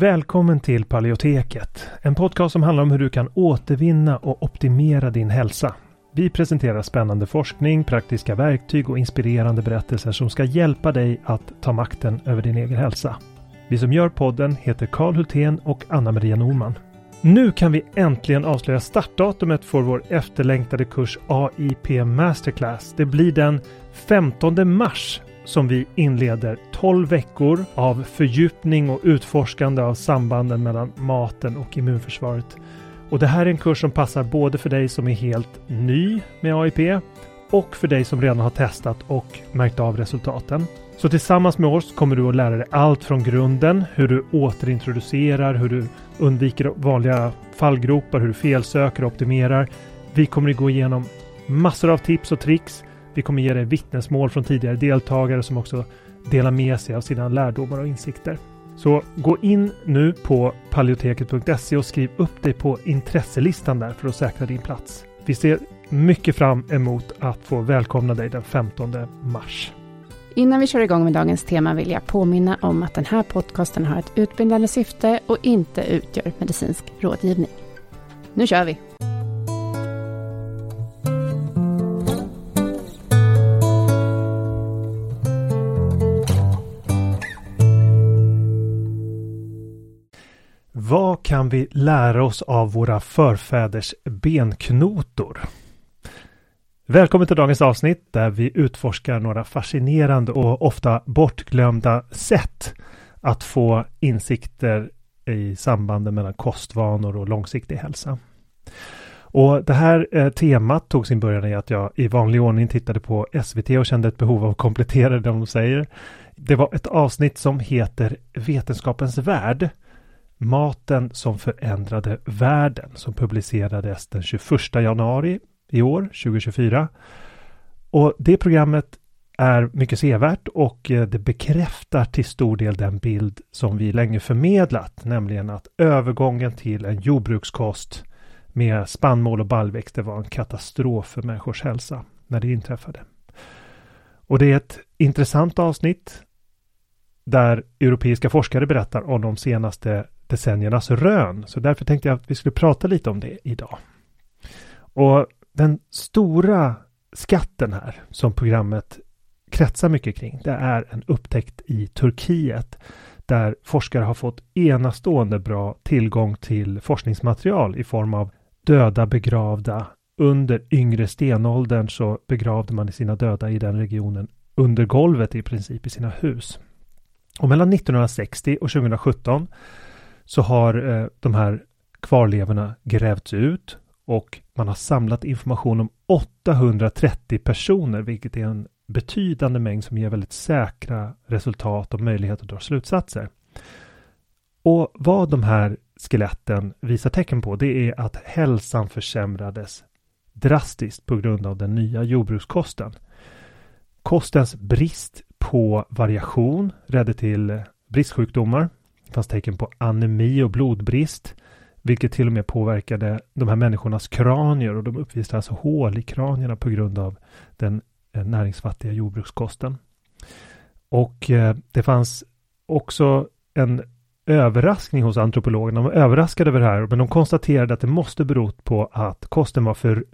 Välkommen till Paleoteket, en podcast som handlar om hur du kan återvinna och optimera din hälsa. Vi presenterar spännande forskning, praktiska verktyg och inspirerande berättelser som ska hjälpa dig att ta makten över din egen hälsa. Vi som gör podden heter Karl Hultén och Anna-Maria Norman. Nu kan vi äntligen avslöja startdatumet för vår efterlängtade kurs AIP Masterclass. Det blir den 15 mars som vi inleder 12 veckor av fördjupning och utforskande av sambanden mellan maten och immunförsvaret. Och det här är en kurs som passar både för dig som är helt ny med AIP och för dig som redan har testat och märkt av resultaten. Så tillsammans med oss kommer du att lära dig allt från grunden, hur du återintroducerar, hur du undviker vanliga fallgropar, hur du felsöker och optimerar. Vi kommer att gå igenom massor av tips och tricks vi kommer ge dig vittnesmål från tidigare deltagare som också delar med sig av sina lärdomar och insikter. Så gå in nu på paleoteket.se och skriv upp dig på intresselistan där för att säkra din plats. Vi ser mycket fram emot att få välkomna dig den 15 mars. Innan vi kör igång med dagens tema vill jag påminna om att den här podcasten har ett utbildande syfte och inte utgör medicinsk rådgivning. Nu kör vi! Vad kan vi lära oss av våra förfäders benknotor? Välkommen till dagens avsnitt där vi utforskar några fascinerande och ofta bortglömda sätt att få insikter i sambanden mellan kostvanor och långsiktig hälsa. Och det här eh, temat tog sin början i att jag i vanlig ordning tittade på SVT och kände ett behov av att komplettera det de säger. Det var ett avsnitt som heter Vetenskapens värld Maten som förändrade världen som publicerades den 21 januari i år, 2024. Och det programmet är mycket sevärt och eh, det bekräftar till stor del den bild som vi länge förmedlat, nämligen att övergången till en jordbrukskost med spannmål och baljväxter var en katastrof för människors hälsa när det inträffade. Och det är ett intressant avsnitt där europeiska forskare berättar om de senaste decenniernas rön. Så därför tänkte jag att vi skulle prata lite om det idag. Och den stora skatten här som programmet kretsar mycket kring, det är en upptäckt i Turkiet där forskare har fått enastående bra tillgång till forskningsmaterial i form av döda begravda. Under yngre stenåldern så begravde man sina döda i den regionen under golvet i princip i sina hus. Och mellan 1960 och 2017 så har eh, de här kvarlevorna grävts ut och man har samlat information om 830 personer, vilket är en betydande mängd som ger väldigt säkra resultat och möjlighet att dra slutsatser. Och vad de här skeletten visar tecken på, det är att hälsan försämrades drastiskt på grund av den nya jordbrukskosten. Kostens brist på variation ledde till bristsjukdomar, det fanns tecken på anemi och blodbrist, vilket till och med påverkade de här människornas kranier och de uppvisade alltså hål i kranierna på grund av den eh, näringsfattiga jordbrukskosten. Och eh, det fanns också en överraskning hos antropologerna. De var överraskade över det här, men de konstaterade att det måste berott på att kosten var för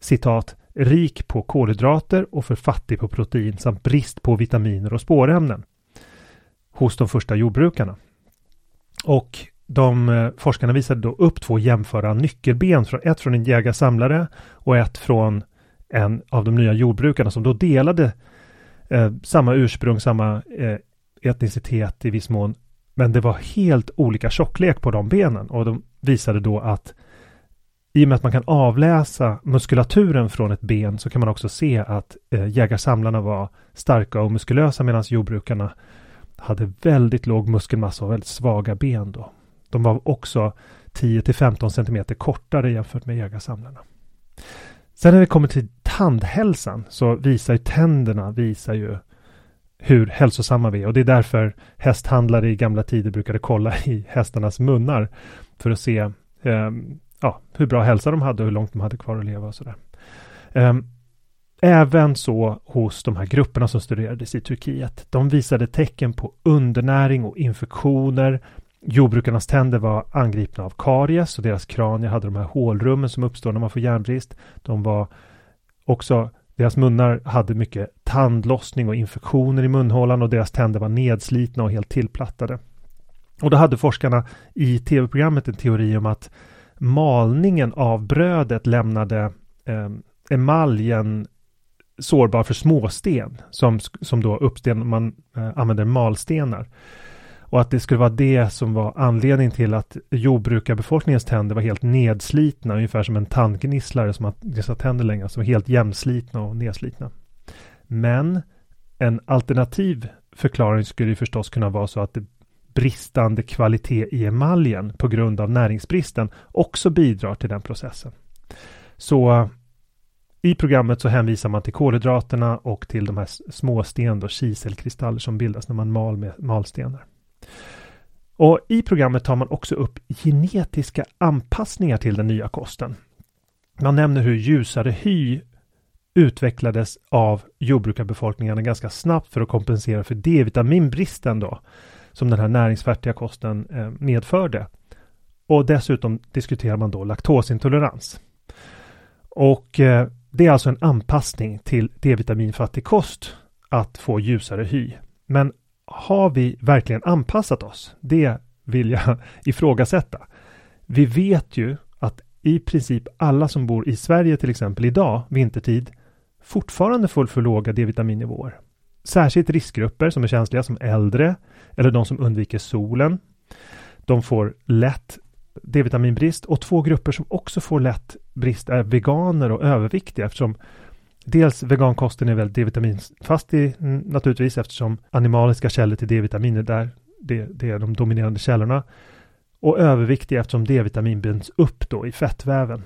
citat rik på kolhydrater och för fattig på protein samt brist på vitaminer och spårämnen hos de första jordbrukarna. Och de eh, forskarna visade då upp två jämföra nyckelben, ett från en jägarsamlare och ett från en av de nya jordbrukarna som då delade eh, samma ursprung, samma eh, etnicitet i viss mån. Men det var helt olika tjocklek på de benen och de visade då att i och med att man kan avläsa muskulaturen från ett ben så kan man också se att eh, jägarsamlarna var starka och muskulösa medan jordbrukarna hade väldigt låg muskelmassa och väldigt svaga ben då. De var också 10 15 cm kortare jämfört med jägarsamlarna. Sen när det kommer till tandhälsan så visar ju tänderna visar ju hur hälsosamma vi är och det är därför hästhandlare i gamla tider brukade kolla i hästarnas munnar för att se eh, ja, hur bra hälsa de hade och hur långt de hade kvar att leva och sådär. Um, Även så hos de här grupperna som studerades i Turkiet. De visade tecken på undernäring och infektioner Jordbrukarnas tänder var angripna av karies och deras kranier hade de här hålrummen som uppstår när man får järnbrist. De var också deras munnar hade mycket tandlossning och infektioner i munhålan och deras tänder var nedslitna och helt tillplattade. Och då hade forskarna i tv-programmet en teori om att malningen av brödet lämnade eh, emaljen sårbar för småsten som, som då uppsten, när man eh, använder malstenar. Och att det skulle vara det som var anledningen till att jordbrukarbefolkningens tänder var helt nedslitna, ungefär som en tandgnisslare som har gnisslat tänder länge, som var helt jämnslitna och nedslitna. Men en alternativ förklaring skulle ju förstås kunna vara så att det bristande kvalitet i emaljen på grund av näringsbristen också bidrar till den processen. Så i programmet så hänvisar man till kolhydraterna och till de här småsten, och kiselkristaller som bildas när man mal med malstenar. Och I programmet tar man också upp genetiska anpassningar till den nya kosten. Man nämner hur ljusare hy utvecklades av jordbrukarbefolkningarna ganska snabbt för att kompensera för D-vitaminbristen då, som den här näringsfattiga kosten eh, medförde. Och dessutom diskuterar man då laktosintolerans. Och eh, det är alltså en anpassning till D-vitaminfattig kost att få ljusare hy. Men har vi verkligen anpassat oss? Det vill jag ifrågasätta. Vi vet ju att i princip alla som bor i Sverige till exempel idag, vintertid, fortfarande får för låga D-vitaminnivåer. Särskilt riskgrupper som är känsliga som äldre eller de som undviker solen. De får lätt D-vitaminbrist och två grupper som också får lätt brist är veganer och överviktiga eftersom Dels vegankosten är väldigt D-vitaminfastig naturligtvis eftersom animaliska källor till D-vitamin är där. Det, det, är de dominerande källorna. Och överviktiga eftersom D-vitamin binds upp då i fettväven.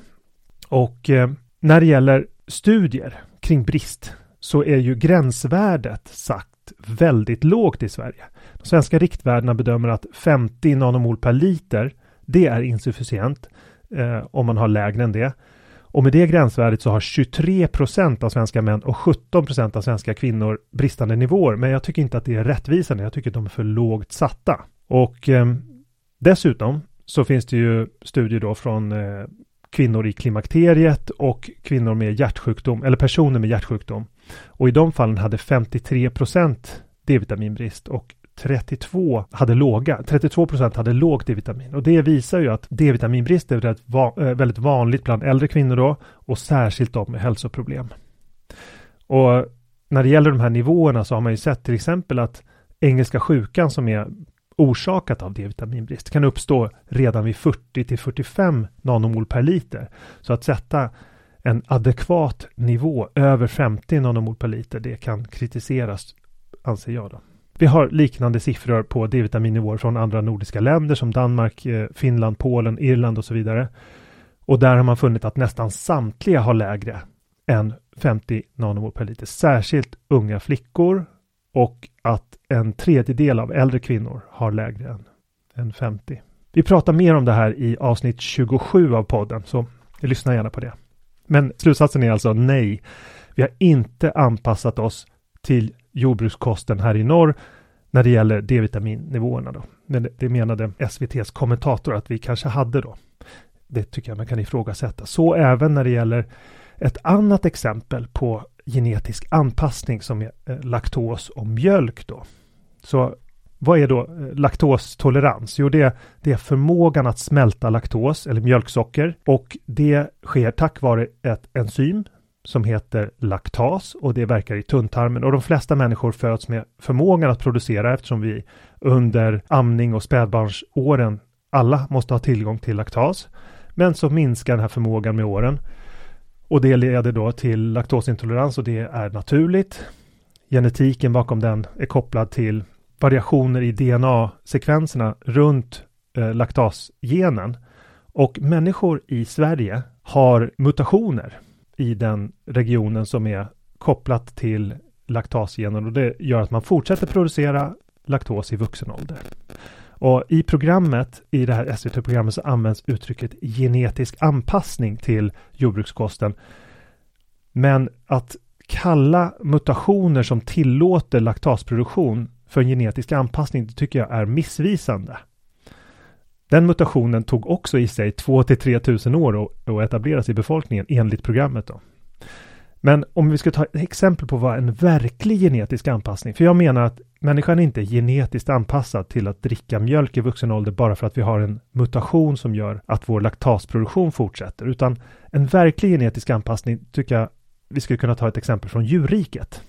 Och eh, när det gäller studier kring brist så är ju gränsvärdet sagt väldigt lågt i Sverige. De svenska riktvärdena bedömer att 50 nanomol per liter det är insufficient eh, om man har lägre än det. Och med det gränsvärdet så har 23 procent av svenska män och 17 procent av svenska kvinnor bristande nivåer. Men jag tycker inte att det är rättvisande. Jag tycker att de är för lågt satta. Och eh, dessutom så finns det ju studier då från eh, kvinnor i klimakteriet och kvinnor med hjärtsjukdom eller personer med hjärtsjukdom. Och i de fallen hade 53 procent D-vitaminbrist och 32 hade låga, 32 procent hade lågt D-vitamin och det visar ju att D-vitaminbrist är väldigt, va eh, väldigt vanligt bland äldre kvinnor då och särskilt de med hälsoproblem. Och när det gäller de här nivåerna så har man ju sett till exempel att engelska sjukan som är orsakat av D-vitaminbrist kan uppstå redan vid 40 till 45 nanomol per liter. Så att sätta en adekvat nivå över 50 nanomol per liter, det kan kritiseras, anser jag. Då. Vi har liknande siffror på D-vitaminnivåer från andra nordiska länder som Danmark, eh, Finland, Polen, Irland och så vidare. Och där har man funnit att nästan samtliga har lägre än 50 nanomol per liter, särskilt unga flickor och att en tredjedel av äldre kvinnor har lägre än, än 50. Vi pratar mer om det här i avsnitt 27 av podden, så lyssna gärna på det. Men slutsatsen är alltså nej. Vi har inte anpassat oss till jordbrukskosten här i norr när det gäller D-vitaminnivåerna. Då. Men det menade SVTs kommentator att vi kanske hade då. Det tycker jag man kan ifrågasätta. Så även när det gäller ett annat exempel på genetisk anpassning som är eh, laktos och mjölk då. Så vad är då eh, laktostolerans? Jo, det, det är förmågan att smälta laktos eller mjölksocker och det sker tack vare ett enzym som heter laktas och det verkar i tunntarmen och de flesta människor föds med förmågan att producera eftersom vi under amning och spädbarnsåren alla måste ha tillgång till laktas. Men så minskar den här förmågan med åren och det leder då till laktosintolerans och det är naturligt. Genetiken bakom den är kopplad till variationer i DNA-sekvenserna runt eh, laktasgenen. Och människor i Sverige har mutationer i den regionen som är kopplat till laktasgenen och det gör att man fortsätter producera laktos i vuxen ålder. Och i programmet, i det här SVT-programmet så används uttrycket genetisk anpassning till jordbrukskosten. Men att kalla mutationer som tillåter laktasproduktion för en genetisk anpassning, det tycker jag är missvisande. Den mutationen tog också i sig 2-3 tusen år att etableras i befolkningen enligt programmet. Då. Men om vi ska ta ett exempel på vad en verklig genetisk anpassning, för jag menar att människan inte är genetiskt anpassad till att dricka mjölk i vuxen ålder bara för att vi har en mutation som gör att vår laktasproduktion fortsätter, utan en verklig genetisk anpassning tycker jag vi skulle kunna ta ett exempel från djurriket.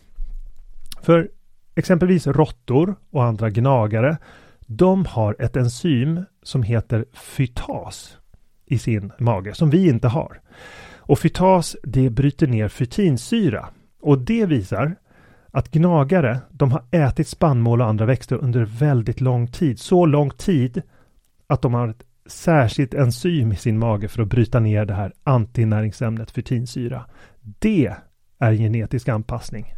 För exempelvis råttor och andra gnagare, de har ett enzym som heter fytas i sin mage, som vi inte har. Och fytas, det bryter ner fytinsyra. Och det visar att gnagare, de har ätit spannmål och andra växter under väldigt lång tid. Så lång tid att de har ett särskilt enzym i sin mage för att bryta ner det här antinäringsämnet fytinsyra. Det är genetisk anpassning.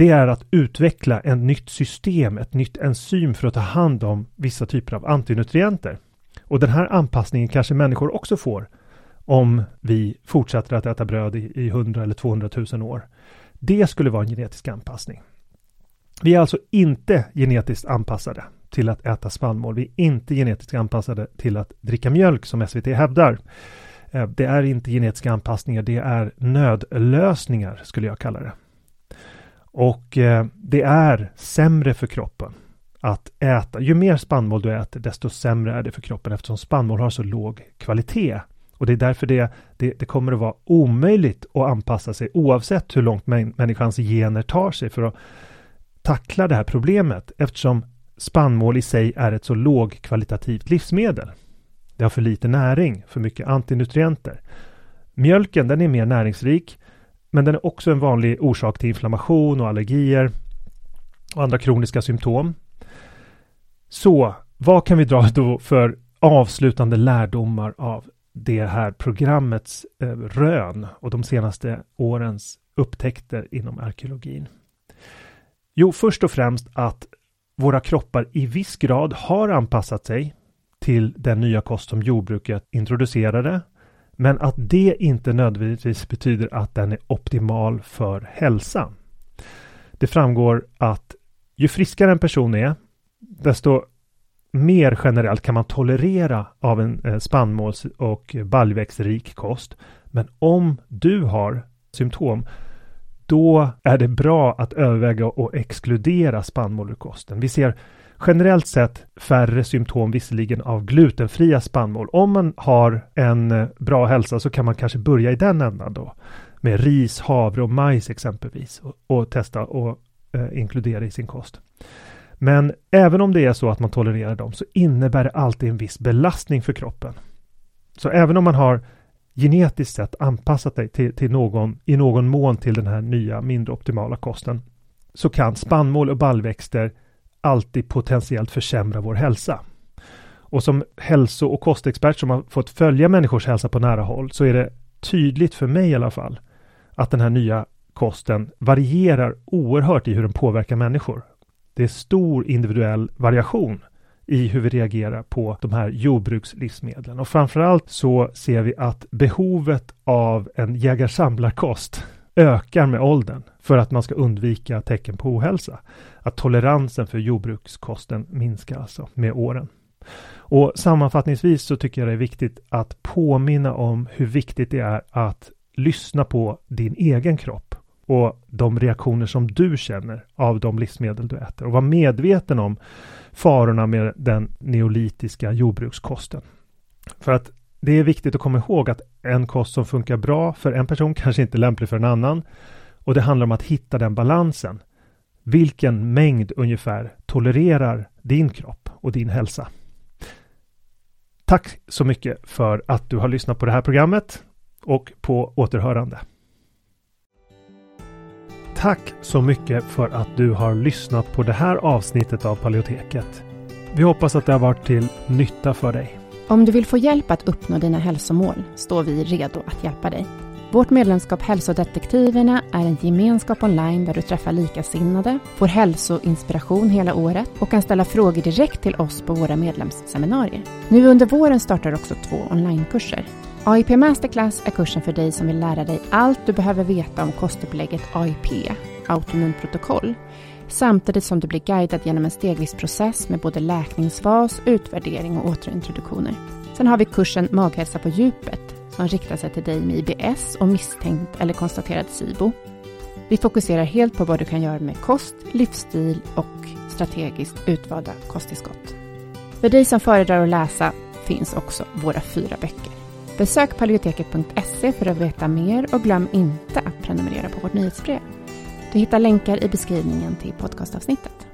Det är att utveckla ett nytt system, ett nytt enzym för att ta hand om vissa typer av antinutrienter. Och den här anpassningen kanske människor också får om vi fortsätter att äta bröd i, i 100 eller 200 000 år. Det skulle vara en genetisk anpassning. Vi är alltså inte genetiskt anpassade till att äta spannmål. Vi är inte genetiskt anpassade till att dricka mjölk som SVT hävdar. Eh, det är inte genetiska anpassningar, det är nödlösningar skulle jag kalla det. Och eh, det är sämre för kroppen att äta. Ju mer spannmål du äter, desto sämre är det för kroppen eftersom spannmål har så låg kvalitet. Och det är därför det, det, det, kommer att vara omöjligt att anpassa sig oavsett hur långt människans gener tar sig för att tackla det här problemet eftersom spannmål i sig är ett så lågkvalitativt livsmedel. Det har för lite näring, för mycket antinutrienter. Mjölken den är mer näringsrik men den är också en vanlig orsak till inflammation och allergier och andra kroniska symptom. Så vad kan vi dra då för avslutande lärdomar av det här programmets eh, rön och de senaste årens upptäckter inom arkeologin? Jo, först och främst att våra kroppar i viss grad har anpassat sig till den nya kost som jordbruket introducerade, men att det inte nödvändigtvis betyder att den är optimal för hälsa. Det framgår att ju friskare en person är, desto mer generellt kan man tolerera av en eh, spannmåls och baljväxtrik kost. Men om du har symptom då är det bra att överväga och exkludera spannmål ur kosten. Vi ser generellt sett färre symptom visserligen av glutenfria spannmål. Om man har en eh, bra hälsa så kan man kanske börja i den ändan då. Med ris, havre och majs exempelvis och, och testa och eh, inkludera i sin kost. Men även om det är så att man tolererar dem så innebär det alltid en viss belastning för kroppen. Så även om man har genetiskt sett anpassat dig till, till någon, i någon mån till den här nya mindre optimala kosten så kan spannmål och baljväxter alltid potentiellt försämra vår hälsa. Och som hälso och kostexpert som har fått följa människors hälsa på nära håll så är det tydligt för mig i alla fall att den här nya kosten varierar oerhört i hur den påverkar människor. Det är stor individuell variation i hur vi reagerar på de här jordbrukslivsmedlen. Och framförallt så ser vi att behovet av en jägar-samlarkost ökar med åldern för att man ska undvika tecken på ohälsa. Att toleransen för jordbrukskosten minskar alltså med åren. Och sammanfattningsvis så tycker jag det är viktigt att påminna om hur viktigt det är att lyssna på din egen kropp och de reaktioner som du känner av de livsmedel du äter och vara medveten om farorna med den neolitiska jordbrukskosten. För att det är viktigt att komma ihåg att en kost som funkar bra för en person kanske inte är lämplig för en annan. Och det handlar om att hitta den balansen. Vilken mängd ungefär tolererar din kropp och din hälsa? Tack så mycket för att du har lyssnat på det här programmet och på återhörande. Tack så mycket för att du har lyssnat på det här avsnittet av Paleoteket. Vi hoppas att det har varit till nytta för dig. Om du vill få hjälp att uppnå dina hälsomål står vi redo att hjälpa dig. Vårt medlemskap Hälsodetektiverna är en gemenskap online där du träffar likasinnade, får hälsoinspiration hela året och kan ställa frågor direkt till oss på våra medlemsseminarier. Nu under våren startar också två onlinekurser. AIP Masterclass är kursen för dig som vill lära dig allt du behöver veta om kostupplägget AIP, autoimmunprotokoll samtidigt som du blir guidad genom en stegvis process med både läkningsfas, utvärdering och återintroduktioner. Sen har vi kursen Maghälsa på djupet som riktar sig till dig med IBS och misstänkt eller konstaterad SIBO. Vi fokuserar helt på vad du kan göra med kost, livsstil och strategiskt utvalda kosttillskott. För dig som föredrar att läsa finns också våra fyra böcker. Besök paleoteket.se för att veta mer och glöm inte att prenumerera på vårt nyhetsbrev. Du hittar länkar i beskrivningen till podcastavsnittet.